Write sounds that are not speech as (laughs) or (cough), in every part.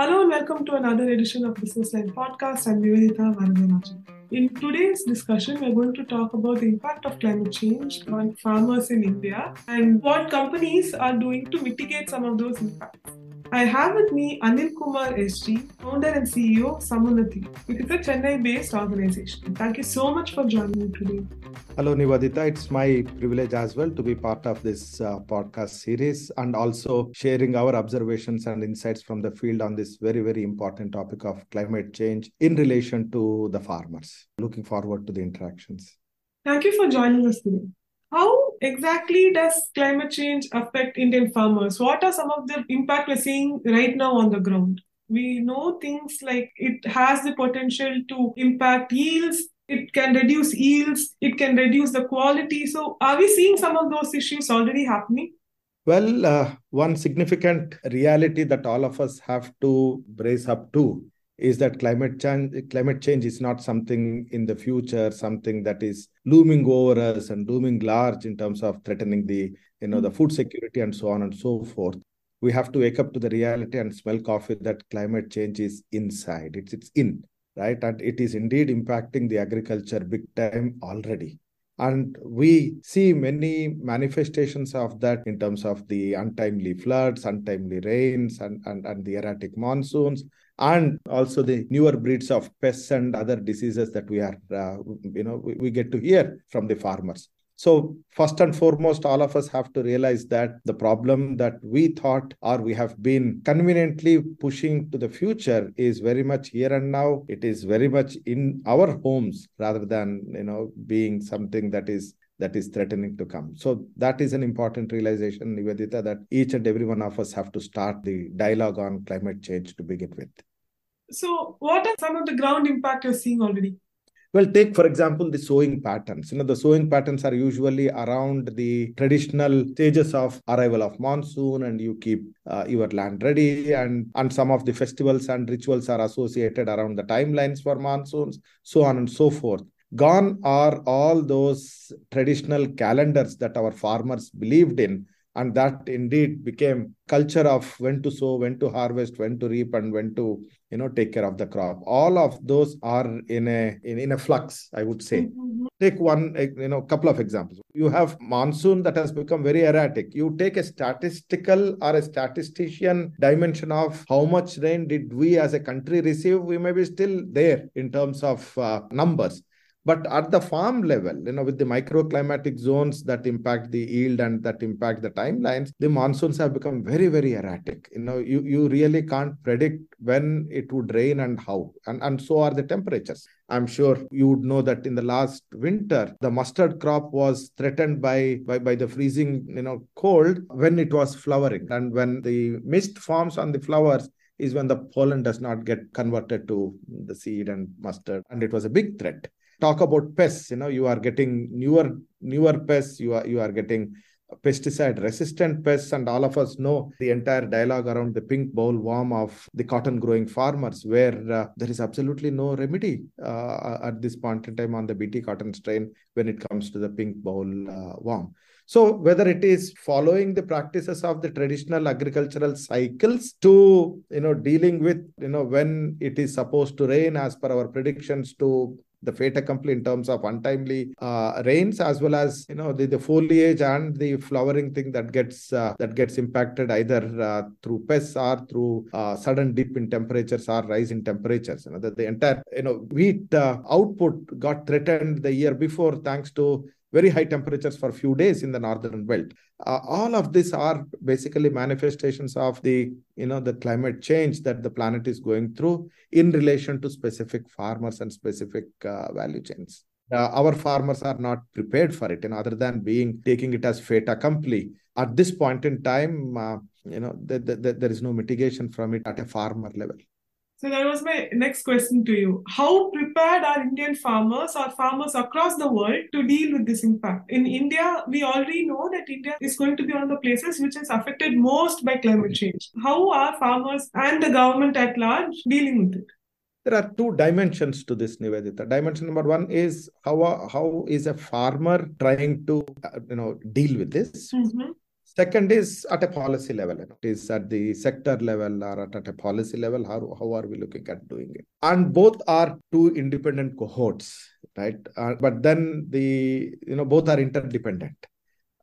Hello and welcome to another edition of Business Line Podcast. I'm Nivedita Varadarajan. In today's discussion, we're going to talk about the impact of climate change on farmers in India and what companies are doing to mitigate some of those impacts. I have with me Anil Kumar SG, founder and CEO of Samunnati. is a Chennai based organization. Thank you so much for joining me today. Hello, Nivedita. It's my privilege as well to be part of this uh, podcast series and also sharing our observations and insights from the field on this very, very important topic of climate change in relation to the farmers. Looking forward to the interactions. Thank you for joining us today. How exactly does climate change affect Indian farmers? What are some of the impact we're seeing right now on the ground? We know things like it has the potential to impact yields, it can reduce yields, it can reduce the quality. So, are we seeing some of those issues already happening? Well, uh, one significant reality that all of us have to brace up to is that climate change climate change is not something in the future something that is looming over us and looming large in terms of threatening the you know the hmm. food security and so on and so forth. We have to wake up to the reality and smell coffee that climate change is inside. It's it's in right? And it is indeed impacting the agriculture big time already. And we see many manifestations of that in terms of the untimely floods untimely rains and, and, and the erratic monsoons and also the newer breeds of pests and other diseases that we are uh, you know we, we get to hear from the farmers so first and foremost all of us have to realize that the problem that we thought or we have been conveniently pushing to the future is very much here and now it is very much in our homes rather than you know being something that is that is threatening to come. So that is an important realization, Nivedita, that each and every one of us have to start the dialogue on climate change to begin with. So, what are some of the ground impact you're seeing already? Well, take for example the sowing patterns. You know, the sowing patterns are usually around the traditional stages of arrival of monsoon, and you keep uh, your land ready. And and some of the festivals and rituals are associated around the timelines for monsoons, so on and so forth. Gone are all those traditional calendars that our farmers believed in and that indeed became culture of when to sow when to harvest when to reap and when to you know take care of the crop. All of those are in a in, in a flux i would say. Mm-hmm. take one you know couple of examples. You have monsoon that has become very erratic. You take a statistical or a statistician dimension of how much rain did we as a country receive we may be still there in terms of uh, numbers but at the farm level, you know, with the microclimatic zones that impact the yield and that impact the timelines, the monsoons have become very, very erratic. You know, you, you really can't predict when it would rain and how. And, and so are the temperatures. I'm sure you would know that in the last winter, the mustard crop was threatened by, by, by the freezing, you know, cold when it was flowering. And when the mist forms on the flowers, is when the pollen does not get converted to the seed and mustard. And it was a big threat talk about pests you know you are getting newer newer pests you are you are getting pesticide resistant pests and all of us know the entire dialogue around the pink boll worm of the cotton growing farmers where uh, there is absolutely no remedy uh, at this point in time on the bt cotton strain when it comes to the pink boll uh, worm. So whether it is following the practices of the traditional agricultural cycles to you know dealing with you know when it is supposed to rain as per our predictions to the fait accompli in terms of untimely uh, rains as well as you know the, the foliage and the flowering thing that gets uh, that gets impacted either uh, through pests or through uh, sudden dip in temperatures or rise in temperatures. You know the, the entire you know wheat uh, output got threatened the year before thanks to very high temperatures for a few days in the northern belt. Uh, all of these are basically manifestations of the you know the climate change that the planet is going through in relation to specific farmers and specific uh, value chains. Uh, our farmers are not prepared for it, and other than being taking it as fait accompli, at this point in time, uh, you know, the, the, the, there is no mitigation from it at a farmer level. So that was my next question to you. How prepared are Indian farmers or farmers across the world to deal with this impact? In India, we already know that India is going to be one of the places which is affected most by climate change. How are farmers and the government at large dealing with it? There are two dimensions to this, Nivedita. Dimension number one is how how is a farmer trying to uh, you know deal with this. Mm-hmm Second is at a policy level. It is at the sector level or at, at a policy level. How, how are we looking at doing it? And both are two independent cohorts, right? Uh, but then the, you know, both are interdependent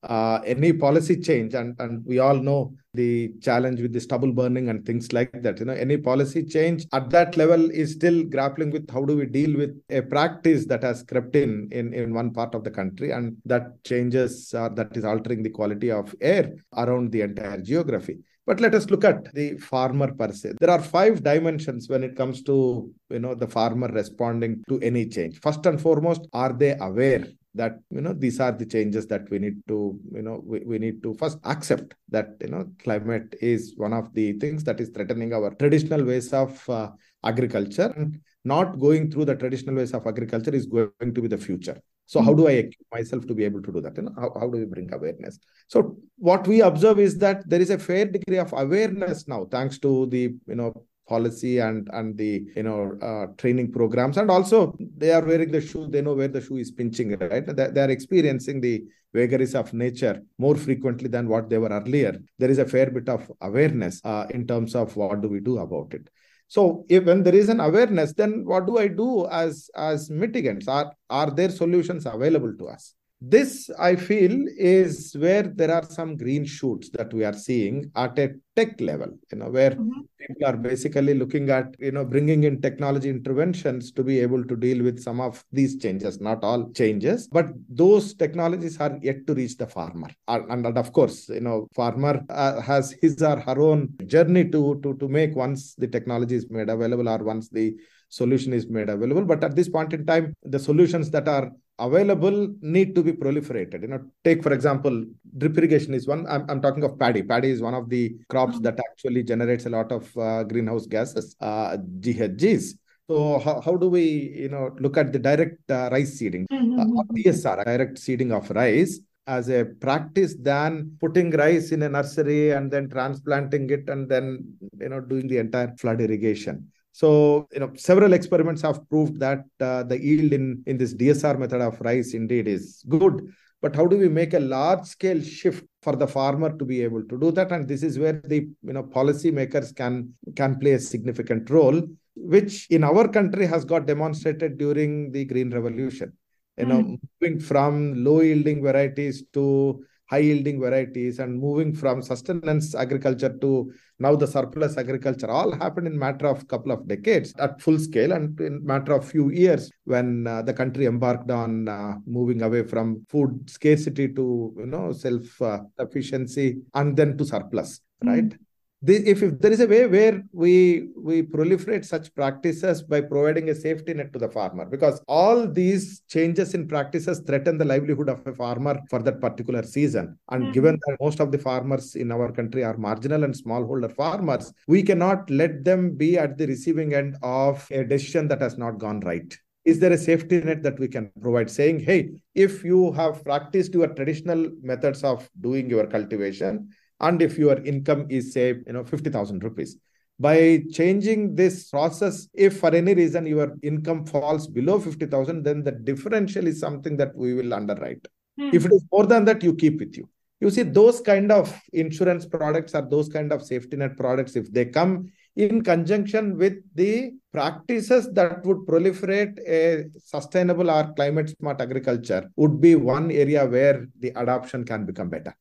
uh, any policy change, and, and we all know the challenge with the stubble burning and things like that. You know, any policy change at that level is still grappling with how do we deal with a practice that has crept in in, in one part of the country and that changes uh, that is altering the quality of air around the entire geography. But let us look at the farmer per se. There are five dimensions when it comes to you know the farmer responding to any change. First and foremost, are they aware that you know these are the changes that we need to you know we, we need to first accept that you know climate is one of the things that is threatening our traditional ways of uh, agriculture. And not going through the traditional ways of agriculture is going to be the future. So how do i equip myself to be able to do that? You know how, how do we bring awareness? So what we observe is that there is a fair degree of awareness now thanks to the you know policy and and the you know uh, training programs. And also they are wearing the shoe they know where the shoe is pinching right? They, they are experiencing the vagaries of nature more frequently than what they were earlier. There is a fair bit of awareness uh, in terms of what do we do about it. So if when there is an awareness then what do i do as as mitigants? Are are there solutions available to us this i feel is where there are some green shoots that we are seeing at a tech level you know where mm-hmm. people are basically looking at you know bringing in technology interventions to be able to deal with some of these changes. Not all changes but those technologies are yet to reach the farmer. And, and of course you know farmer uh, has his or her own journey to to to make once the technology is made available or once the solution is made available. But at this point in time the solutions that are available need to be proliferated. You know, take for example, drip irrigation is one. I'm, I'm talking of paddy. Paddy is one of the crops mm-hmm. that actually generates a lot of uh, greenhouse gases, uh, GHGs. So how, how do we, you know, look at the direct uh, rice seeding, mm-hmm. uh, DSR, direct seeding of rice? as a practice than putting rice in a nursery and then transplanting it and then you know doing the entire flood irrigation so, you know, several experiments have proved that uh, the yield in, in this DSR method of rice indeed is good. But how do we make a large scale shift for the farmer to be able to do that? And this is where the you know policymakers can can play a significant role, which in our country has got demonstrated during the Green Revolution. You know, mm. moving from low yielding varieties to high yielding varieties and moving from sustenance agriculture to now the surplus agriculture all happened in matter of couple of decades at full scale and in matter of few years when uh, the country embarked on uh, moving away from food scarcity to you know self uh, sufficiency and then to surplus mm-hmm. right if, if there is a way where we we proliferate such practices by providing a safety net to the farmer because all these changes in practices threaten the livelihood of a farmer for that particular season and mm-hmm. given that most of the farmers in our country are marginal and smallholder farmers we cannot let them be at the receiving end of a decision that has not gone right is there a safety net that we can provide saying hey if you have practiced your traditional methods of doing your cultivation and if your income is say you know 50000 rupees by changing this process if for any reason your income falls below 50000 then the differential is something that we will underwrite. Mm. if it is more than that you keep with you. You see those kind of insurance products or those kind of safety net products if they come in conjunction with the practices that would proliferate a sustainable or climate smart agriculture would be one area where the adoption can become better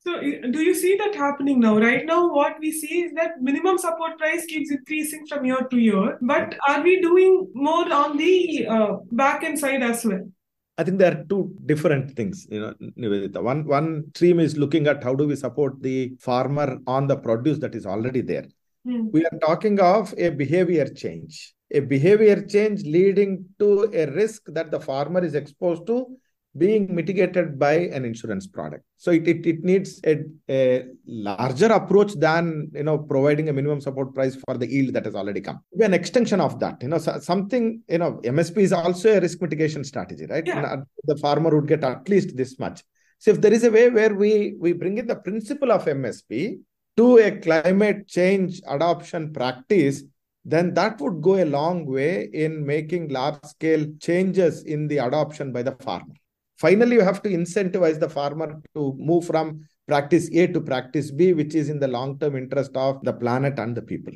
so, do you see that happening now? Right now, what we see is that minimum support price keeps increasing from year to year. But are we doing more on the uh, back end side as well? I think there are two different things, you know, Nivedita. One one stream is looking at how do we support the farmer on the produce that is already there. Hmm. We are talking of a behavior change, a behavior change leading to a risk that the farmer is exposed to being mitigated by an insurance product. So it, it, it needs a, a larger approach than you know providing a minimum support price for the yield that has already come. An extension of that, you know, so something you know, MSP is also a risk mitigation strategy, right? Yeah. The farmer would get at least this much. So if there is a way where we we bring in the principle of MSP to a climate change adoption practice then that would go a long way in making large scale changes in the adoption by the farmer finally you have to incentivize the farmer to move from practice A to practice B, which is in the long term interest of the planet and the people.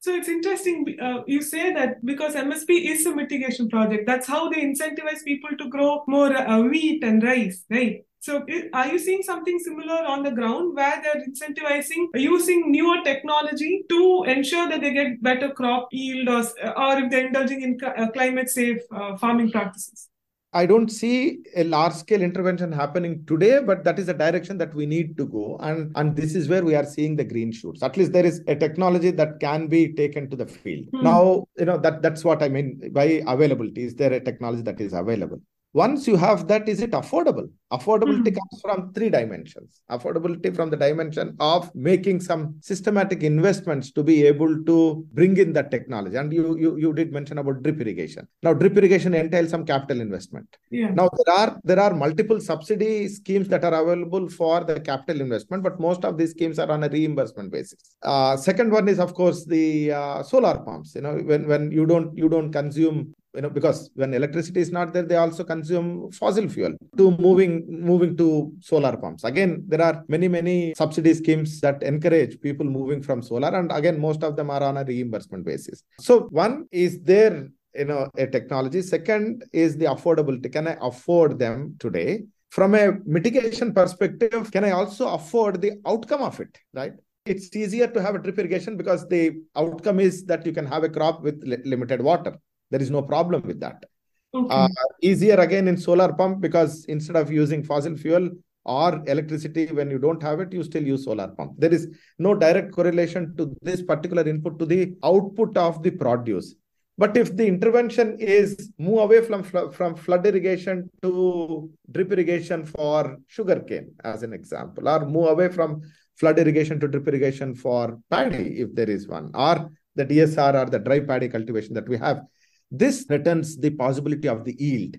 So it's interesting. Uh, you say that because MSP is a mitigation project, that's how they incentivize people to grow more uh, wheat and rice, right? So, are you seeing something similar on the ground where they're incentivizing using newer technology to ensure that they get better crop yield or, or if they're indulging in uh, climate safe uh, farming practices? I don't see a large scale intervention happening today, but that is the direction that we need to go. And, and this is where we are seeing the green shoots. At least there is a technology that can be taken to the field. Hmm. Now, you know, that, that's what I mean by availability. Is there a technology that is available? Once you have that is it affordable? Affordability mm-hmm. comes from three dimensions. Affordability from the dimension of making some systematic investments to be able to bring in that technology. And you you, you did mention about drip irrigation. Now drip irrigation entails some capital investment. Yeah. now there are there are multiple subsidy schemes that are available for the capital investment but most of these schemes are on a reimbursement basis. Uh, second one is of course the uh, solar pumps. You know when when you don't you don't consume you know because when electricity is not there they also consume fossil fuel to moving moving to solar pumps again there are many many subsidy schemes that encourage people moving from solar and again most of them are on a reimbursement basis. So one is there you know a technology. Second is the affordability. Can i afford them today? From a mitigation perspective can i also afford the outcome of it right? It's easier to have a drip irrigation because the outcome is that you can have a crop with limited water there is no problem with that. Okay. Uh, easier again in solar pump because instead of using fossil fuel or electricity when you don't have it, you still use solar pump. There is no direct correlation to this particular input to the output of the produce. But if the intervention is move away from from flood irrigation to drip irrigation for sugarcane, as an example, or move away from flood irrigation to drip irrigation for paddy, if there is one, or the DSR or the dry paddy cultivation that we have, this threatens the possibility of the yield.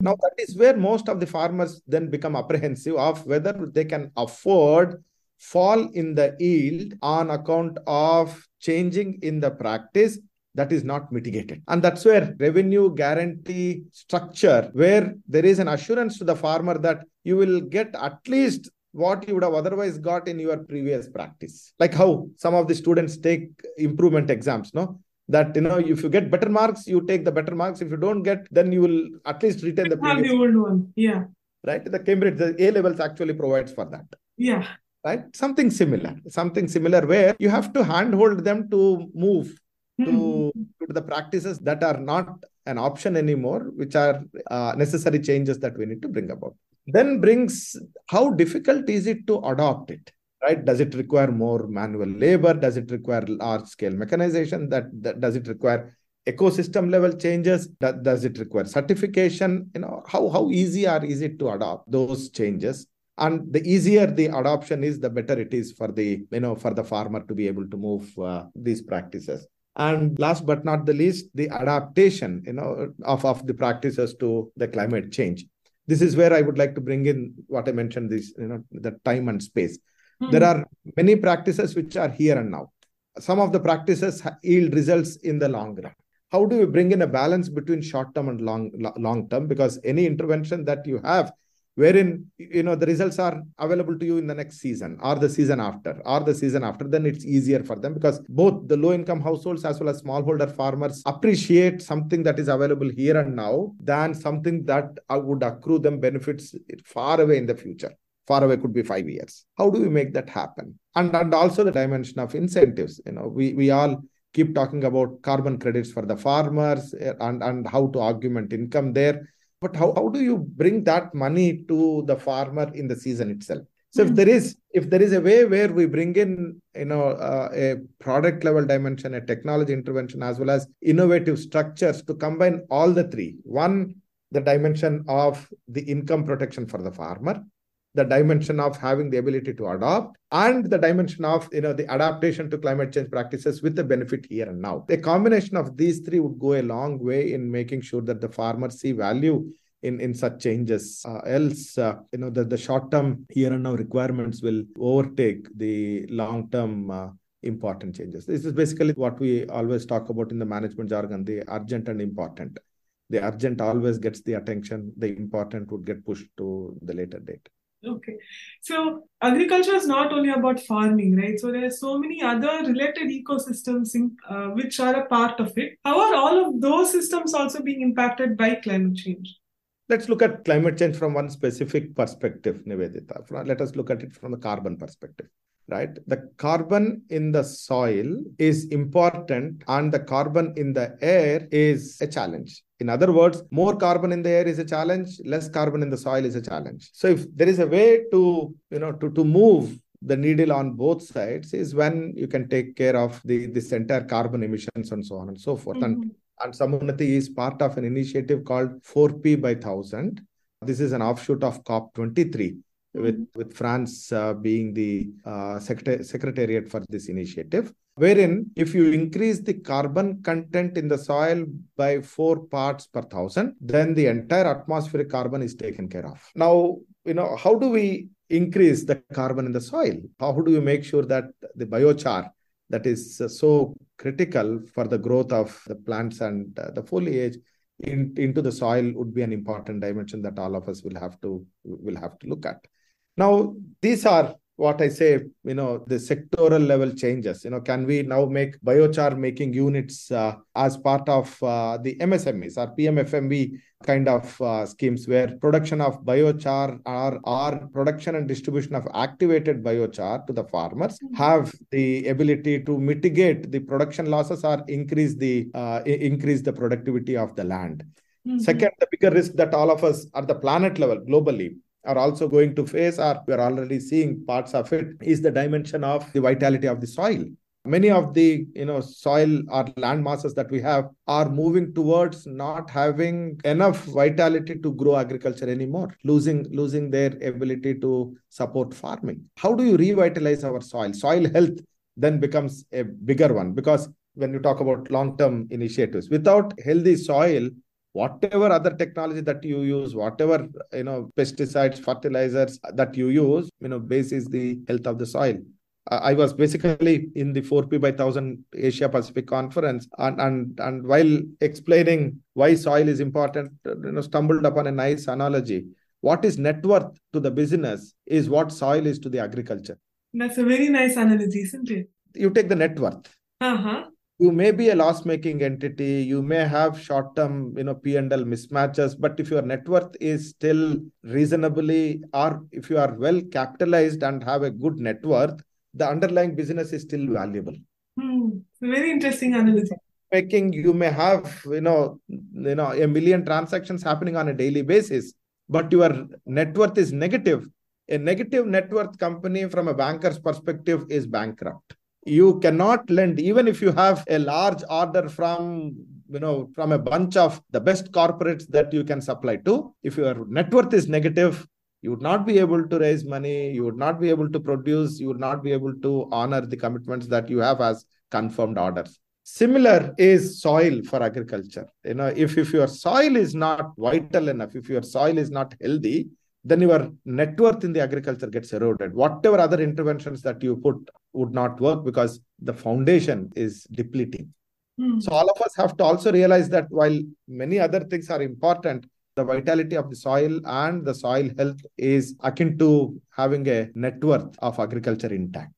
Now, that is where most of the farmers then become apprehensive of whether they can afford fall in the yield on account of changing in the practice that is not mitigated. And that's where revenue guarantee structure, where there is an assurance to the farmer that you will get at least what you would have otherwise got in your previous practice. Like how some of the students take improvement exams, no? That you know if you get better marks you take the better marks. If you don't get then you will at least retain the previous the old one. Yeah. Right? The cambridge the a levels actually provides for that. Yeah. Right? Something similar. Something similar where you have to handhold them to move to, mm-hmm. to the practices that are not an option anymore which are uh, necessary changes that we need to bring about. Then brings how difficult is it to adopt it right? Does it require more manual labor? Does it require large scale mechanization? That, that does it require ecosystem level changes? That, does it require certification? You know, how, how easy or is it to adopt those changes? And the easier the adoption is, the better it is for the, you know, for the farmer to be able to move uh, these practices. And last but not the least, the adaptation, you know, of, of the practices to the climate change. This is where I would like to bring in what I mentioned, this, you know, the time and space there hmm. are many practices which are here and now. Some of the practices yield results in the long run. How do you bring in a balance between short term and long long term? Because any intervention that you have, wherein you know the results are available to you in the next season or the season after or the season after, then it's easier for them because both the low income households as well as smallholder farmers appreciate something that is available here and now than something that uh, would accrue them benefits far away in the future far away could be five years. How do we make that happen? And and also the dimension of incentives you know we we all keep talking about carbon credits for the farmers eh, and and how to augment income there. But how, how do you bring that money to the farmer in the season itself? So mm-hmm. if hmm. there is if there is a way where we bring in you know uh, a product level dimension a technology intervention as well as innovative structures to combine all the three. One the dimension of the income protection for the farmer the dimension of having the ability to adopt and the dimension of you know the adaptation to climate change practices with the benefit here and now. A combination of these three would go a long way in making sure that the farmers see value in in such changes. Uh, else uh, you know the, the short term here and now requirements will overtake the long term uh, important changes. This is basically what we always talk about in the management jargon the urgent and important. The urgent always gets the attention the important would get pushed to the later date Okay. So agriculture is not only about farming, right? So there are so many other related ecosystems in, uh, which are a part of it. How are all of those systems also being impacted by climate change? Let's look at climate change from one specific perspective, Nivedita. Let us look at it from the carbon perspective right? The carbon in the soil is important and the carbon in the air is a challenge. In other words, more carbon in the air is a challenge, less carbon in the soil is a challenge. So if there is a way to, you know, to, to move the needle on both sides is when you can take care of the this entire carbon emissions and so on and so forth. Mm-hmm. And and Samunnati is part of an initiative called 4P by 1000. This is an offshoot of COP23 with, mm-hmm. with France uh, being the uh, secretariat for this initiative, wherein if you increase the carbon content in the soil by four parts per thousand, then the entire atmospheric carbon is taken care of. Now, you know, how do we increase the carbon in the soil? How do you make sure that the biochar that is uh, so critical for the growth of the plants and uh, the foliage in, into the soil would be an important dimension that all of us will have to will have to look at now, these are what I say, you know, the sectoral level changes. You know, can we now make biochar making units uh, as part of uh, the MSMEs or PMFME kind of uh, schemes where production of biochar or, or production and distribution of activated biochar to the farmers mm-hmm. have the ability to mitigate the production losses or increase the uh, increase the productivity of the land. Mm-hmm. Second, the bigger risk that all of us at the planet level globally are also going to face, or we're already seeing parts of it, is the dimension of the vitality of the soil. Many of the you know soil or land masses that we have are moving towards not having enough vitality to grow agriculture anymore, losing losing their ability to support farming. How do you revitalize our soil? Soil health then becomes a bigger one because when you talk about long-term initiatives, without healthy soil, whatever other technology that you use whatever you know pesticides fertilizers that you use you know base is the health of the soil I was basically in the 4P by 1000 Asia Pacific conference and, and, and while explaining why soil is important, you know, stumbled upon a nice analogy. What is net worth to the business is what soil is to the agriculture. That's a very nice analogy, isn't it? You take the net worth. Uh-huh you may be a loss making entity. You may have short term you know p&l mismatches but if your net worth is still reasonably or if you are well capitalized and have a good net worth the underlying business is still valuable. Hmm. very interesting analogy. Making you may have you know you know a million transactions happening on a daily basis but your net worth is negative. A negative net worth company from a banker's perspective is bankrupt you cannot lend. Even if you have a large order from you know from a bunch of the best corporates that you can supply to if your net worth is negative you would not be able to raise money you would not be able to produce you would not be able to honor the commitments that you have as confirmed orders. Similar is soil for agriculture. You know if if your soil is not vital enough if your soil is not healthy then your net worth in the agriculture gets eroded. Whatever other interventions that you put would not work because the foundation is depleting. Mm. So all of us have to also realize that while many other things are important, the vitality of the soil and the soil health is akin to having a net worth of agriculture intact.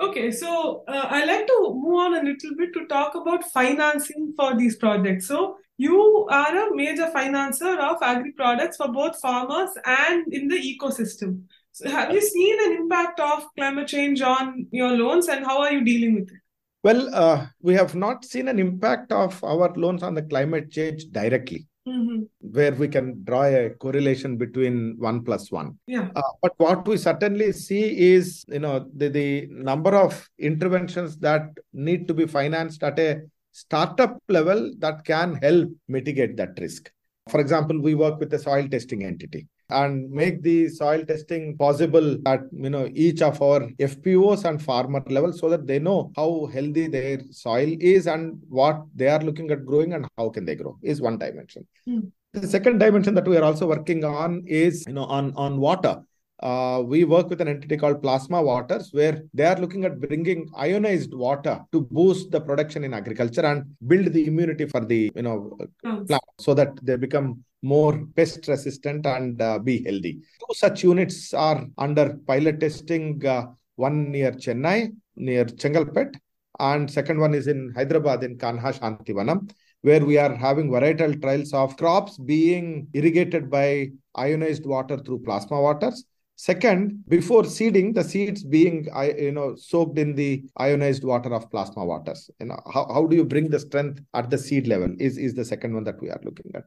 Okay, so uh, I'd like to move on a little bit to talk about financing for these projects. So, you are a major financer of agri products for both farmers and in the ecosystem. So, have you seen an impact of climate change on your loans and how are you dealing with it? Well, uh, we have not seen an impact of our loans on the climate change directly. Mm-hmm. where we can draw a correlation between one plus one. Yeah. Uh, but what we certainly see is, you know, the, the number of interventions that need to be financed at a startup level that can help mitigate that risk. For example, we work with a soil testing entity and make the soil testing possible at you know each of our FPOs and farmer level so that they know how healthy their soil is and what they are looking at growing and how can they grow is one dimension. Mm. The second dimension that we are also working on is you know on on water uh, we work with an entity called Plasma Waters, where they are looking at bringing ionized water to boost the production in agriculture and build the immunity for the you know plant, so that they become more pest resistant and uh, be healthy. Two such units are under pilot testing. Uh, one near Chennai, near Chengalpet, and second one is in Hyderabad in Kanha Shantivanam where we are having varietal trials of crops being irrigated by ionized water through plasma waters Second, before seeding, the seeds being you know soaked in the ionized water of plasma waters. You know how, how do you bring the strength at the seed level is, is the second one that we are looking at.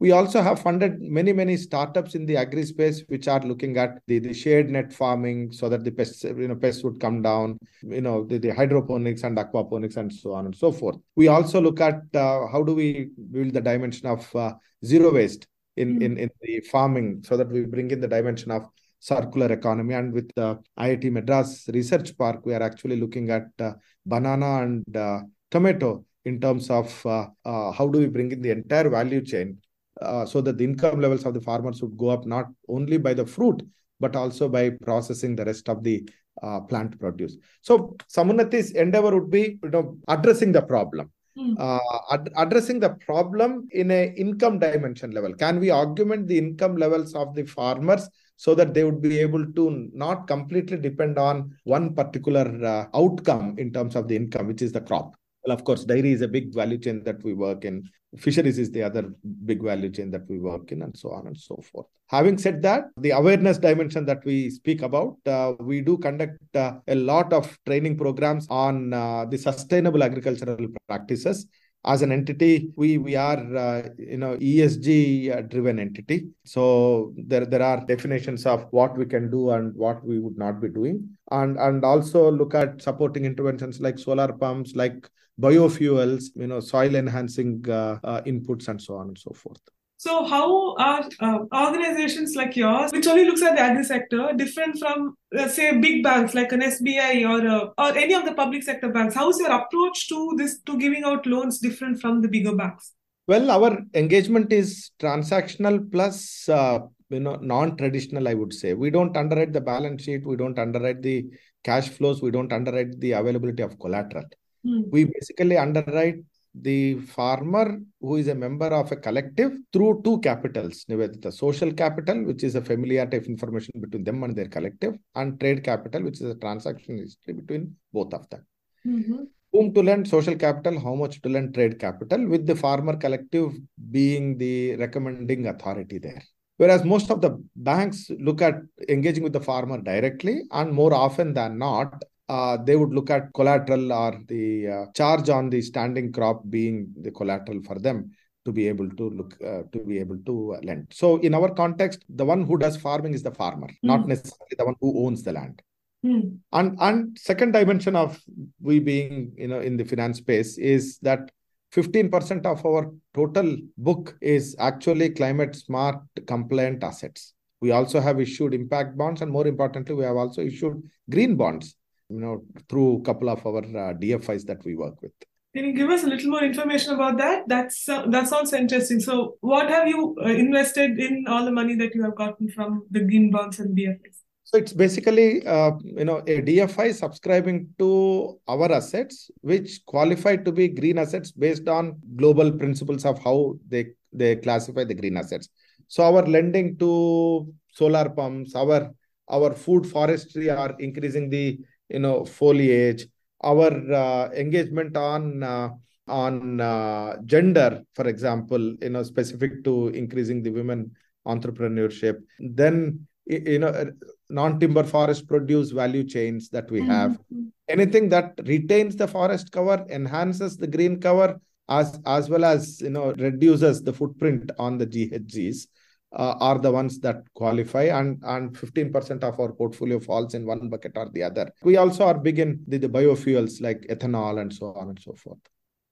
We also have funded many, many startups in the agri space which are looking at the, the shade net farming so that the pests, you know, pests would come down, you know, the, the hydroponics and aquaponics and so on and so forth. We also look at uh, how do we build the dimension of uh, zero waste in, mm. in, in the farming so that we bring in the dimension of circular economy. And with the IIT Madras Research Park, we are actually looking at uh, banana and uh, tomato in terms of uh, uh how do we bring in the entire value chain uh, so that the income levels of the farmers would go up not only by the fruit, but also by processing the rest of the uh, plant produce. So Samunnati's endeavor would be you know, addressing the problem. Mm. Ad- addressing the problem in a income dimension level can we augment the income levels of the farmers so that they would be able to not completely depend on one particular uh, outcome in terms of the income, which is the crop. Well, of course, dairy is a big value chain that we work in. Fisheries is the other big value chain that we work in, and so on and so forth. Having said that, the awareness dimension that we speak about, uh, we do conduct uh, a lot of training programs on uh, the sustainable agricultural practices as an entity we we are uh, you know esg uh, driven entity so there there are definitions of what we can do and what we would not be doing and and also look at supporting interventions like solar pumps like biofuels you know soil enhancing uh, uh inputs and so on and so forth so, how are uh, organizations like yours, which only looks at the agri sector, different from, let's say, big banks like an SBI or uh, or any of the public sector banks? How is your approach to this to giving out loans different from the bigger banks? Well, our engagement is transactional plus uh, you know non-traditional. I would say we don't underwrite the balance sheet, we don't underwrite the cash flows, we don't underwrite the availability of collateral. Hmm. We basically underwrite the farmer who is a member of a collective through two capitals the social capital which is a familiarity of information between them and their collective and trade capital which is a transaction history between both of them mm-hmm. whom to lend social capital how much to lend trade capital with the farmer collective being the recommending authority there whereas most of the banks look at engaging with the farmer directly and more often than not uh, they would look at collateral or the uh, charge on the standing crop being the collateral for them to be able to look uh, to be able to lend so in our context the one who does farming is the farmer mm. not necessarily the one who owns the land mm. and and second dimension of we being you know in the finance space is that 15% of our total book is actually climate smart compliant assets we also have issued impact bonds and more importantly we have also issued green bonds you know, through a couple of our uh, DFIs that we work with. Can you give us a little more information about that? That's uh, that sounds interesting. So, what have you uh, invested in all the money that you have gotten from the green bonds and DFIs? So it's basically, uh, you know, a DFI subscribing to our assets, which qualify to be green assets based on global principles of how they they classify the green assets. So our lending to solar pumps, our our food forestry are increasing the you know foliage our uh, engagement on uh, on uh, gender for example you know specific to increasing the women entrepreneurship. Then you know uh, non-timber forest produce value chains that we have. Mm-hmm. anything that retains the forest cover enhances the green cover as as well as you know reduces the footprint on the ghgs are the ones that qualify and and 15% of our portfolio falls in one bucket or the other. We also are big in the, the biofuels like ethanol and so on and so forth.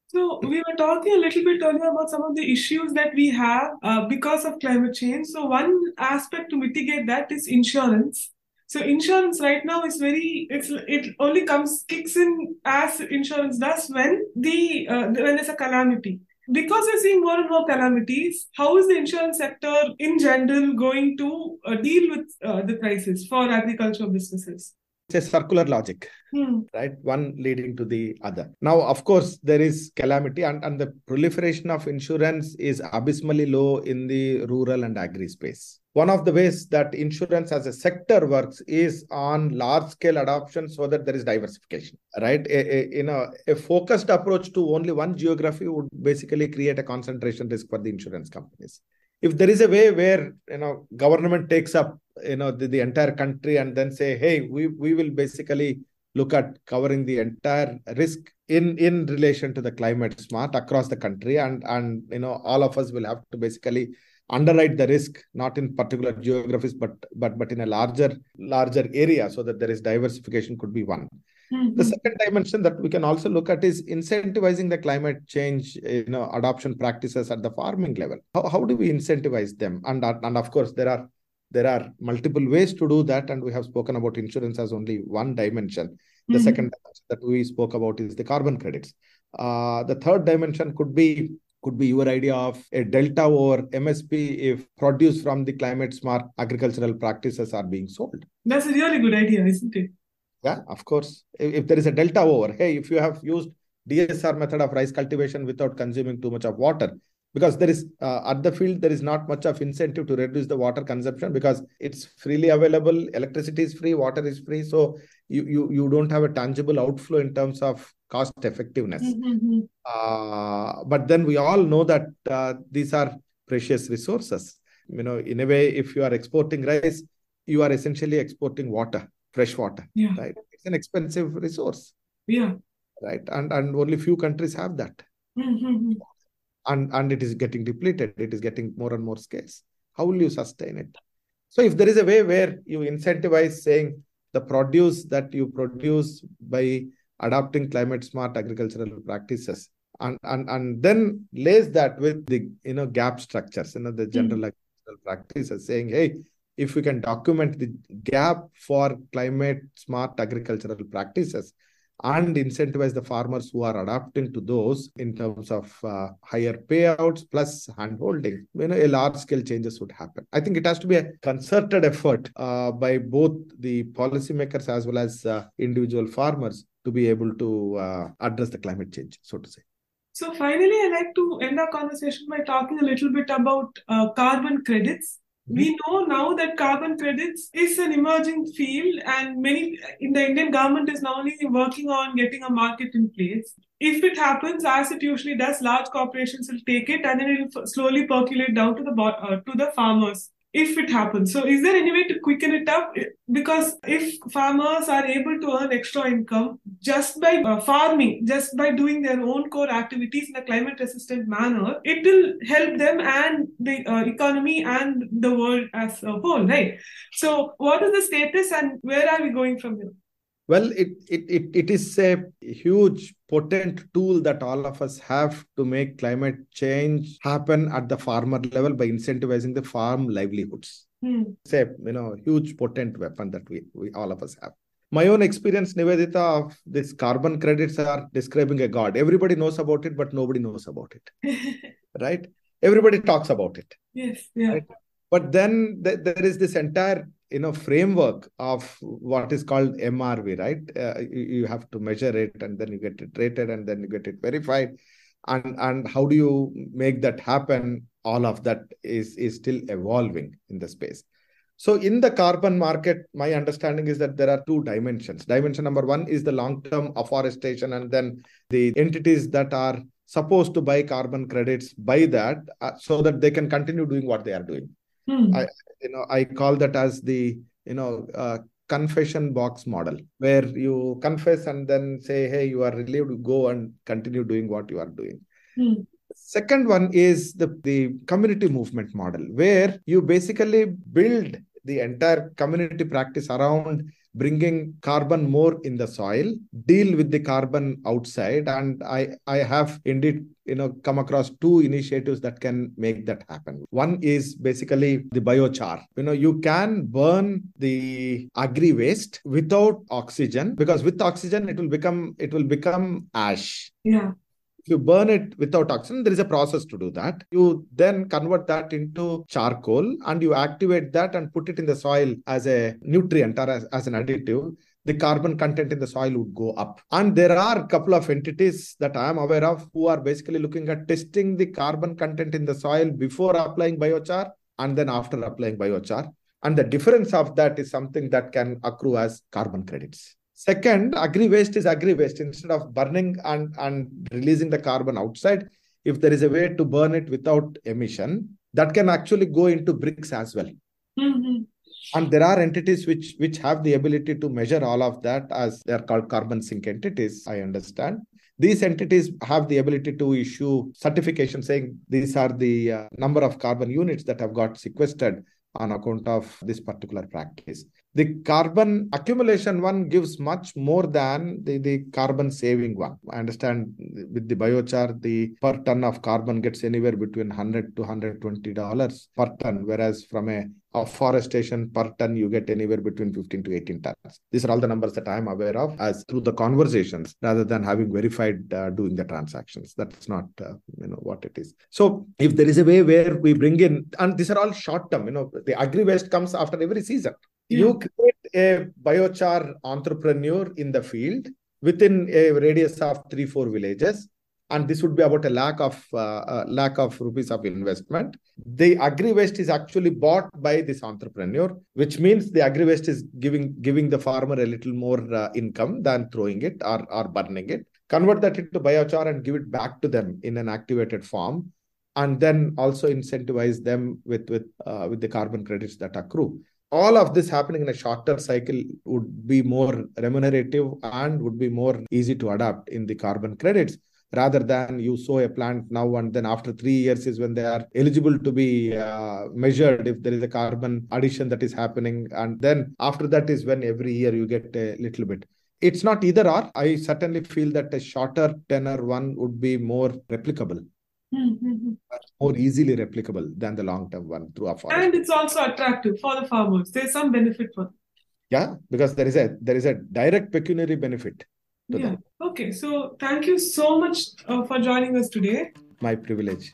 So we were talking a little bit earlier about some of the issues that we have uh, because of climate change. So one aspect to mitigate that is insurance. So insurance right now is very it's it only comes kicks in as insurance does when the uh, when there's a calamity because we're seeing more and more calamities, how is the insurance sector in general going to uh, deal with uh, the crisis for agricultural businesses? It's a circular logic, Hmm. right? One leading to the other. Now, of course, there is calamity, and, and the proliferation of insurance is abysmally low in the rural and agri space. One of the ways that insurance as a sector works is on large scale adoption so that there is diversification, right? A, a, you know, a focused approach to only one geography would basically create a concentration risk for the insurance companies. If there is a way where you know government takes up you know the, the entire country and then say, hey, we we will basically look at covering the entire risk in in relation to the climate smart across the country. And and you know all of us will have to basically underwrite the risk not in particular geographies but but but in a larger larger area so that there is diversification could be one. Mhm. the second dimension that we can also look at is incentivizing the climate change you know adoption practices at the farming level. How, how do we incentivize them? And and of course there are there are multiple ways to do that and we have spoken about insurance as only one dimension the Mhm. second dimension that we spoke about is the carbon credits uh, the third dimension could be could be your idea of a delta over msp if produce from the climate smart agricultural practices are being sold That's a really good idea, isn't it? yeah, of course. If, if there is a delta over, hey, if you have used DSR method of rice cultivation without consuming too much of water, because there is uh, at the field there is not much of incentive to reduce the water consumption because it's freely available, electricity is free, water is free, so you you you don't have a tangible outflow in terms of cost effectiveness. Mhm. Uh, but then we all know that uh, these are precious resources. You know, in a way, if you are exporting rice, you are essentially exporting water, fresh water Yeah, right it's an expensive resource yeah. right and and only few countries have that Mhm. And and it is getting depleted it is getting more and more scarce. How will you sustain it? So if there is a way where you incentivize saying the produce that you produce by adopting climate smart agricultural practices and and and then lays that with the you know gap structures you know the general hmm. agricultural practices saying hey if we can document the gap for climate smart agricultural practices and incentivize the farmers who are adapting to those in terms of uh, higher payouts plus handholding. You know a large scale changes would happen. I think it has to be a concerted effort uh, by both the policymakers as well as uh, individual farmers to be able to uh, address the climate change so to say. So finally, I'd like to end our conversation by talking a little bit about uh, carbon credits. We know now that carbon credits is an emerging field, and many in the Indian government is now only working on getting a market in place. If it happens, as it usually does, large corporations will take it, and then it will slowly percolate down to the uh, to the farmers. If it happens, so is there any way to quicken it up? Because if farmers are able to earn extra income just by uh, farming, just by doing their own core activities in a climate resistant manner, it will help them and the uh, economy and the world as a whole, right? So, what is the status and where are we going from here? Well, it, it, it, it is a huge, potent tool that all of us have to make climate change happen at the farmer level by incentivizing the farm livelihoods. Hmm. It's a you know huge, potent weapon that we, we all of us have. My own experience, Nivedita, of this carbon credits are describing a god. Everybody knows about it, but nobody knows about it, (laughs) right? Everybody talks about it. yes, yeah. Right. But then th- there is this entire you know framework of what is called MRV, right? Uh, you, you have to measure it, and then you get it rated, and then you get it verified, and and how do you make that happen? All of that is is still evolving in the space. So in the carbon market, my understanding is that there are two dimensions. Dimension number one is the long-term afforestation, and then the entities that are supposed to buy carbon credits buy that uh, so that they can continue doing what they are doing. Hmm. I you know I call that as the you know uh, confession box model where you confess and then say hey you are relieved go and continue doing what you are doing Hmm. second one is the the community movement model where you basically build the entire community practice around bringing carbon more in the soil deal with the carbon outside. And i i have indeed you know come across two initiatives that can make that happen. One is basically the biochar. You know you can burn the agri waste without oxygen because with oxygen it will become it will become ash. Yeah. If you burn it without oxygen, there is a process to do that. You then convert that into charcoal and you activate that and put it in the soil as a nutrient or as, as an additive the carbon content in the soil would go up. And there are a couple of entities that I am aware of who are basically looking at testing the carbon content in the soil before applying biochar and then after applying biochar. And the difference of that is something that can accrue as carbon credits. Second, agri waste is agri waste. Instead of burning and, and releasing the carbon outside, if there is a way to burn it without emission, that can actually go into bricks as well. Mm-hmm. And there are entities which which have the ability to measure all of that as they are called carbon sink entities, I understand. These entities have the ability to issue certification saying these are the uh, number of carbon units that have got sequestered on account of this particular practice. The carbon accumulation one gives much more than the, the carbon saving one. I understand with the biochar, the per ton of carbon gets anywhere between 100 to 120 dollars per ton, whereas from a afforestation per ton you get anywhere between 15 to 18 tons. These are all the numbers that I am aware of as through the conversations rather than having verified uh, doing the transactions. That's not uh, you know what it is. So if there is a way where we bring in, and these are all short term, you know, the agri waste comes after every season. You create a biochar entrepreneur in the field within a radius of three, four villages. And this would be about a lakh of uh, a lakh of rupees of investment. The agri waste is actually bought by this entrepreneur, which means the agri waste is giving giving the farmer a little more uh, income than throwing it or, or burning it. Convert that into biochar and give it back to them in an activated form and then also incentivize them with with uh, with the carbon credits that accrue all of this happening in a shorter cycle would be more remunerative and would be more easy to adapt in the carbon credits rather than you sow a plant now and then after three years is when they are eligible to be uh, measured if there is a carbon addition that is happening. And then after that is when every year you get a little bit. It's not either or. I certainly feel that a shorter tenor one would be more replicable. Mm-hmm. More easily replicable than the long term one through a forest. And it's also attractive for the farmers. There's some benefit for them. Yeah, because there is a there is a direct pecuniary benefit. yeah. Them. Okay. So thank you so much uh, for joining us today. My privilege.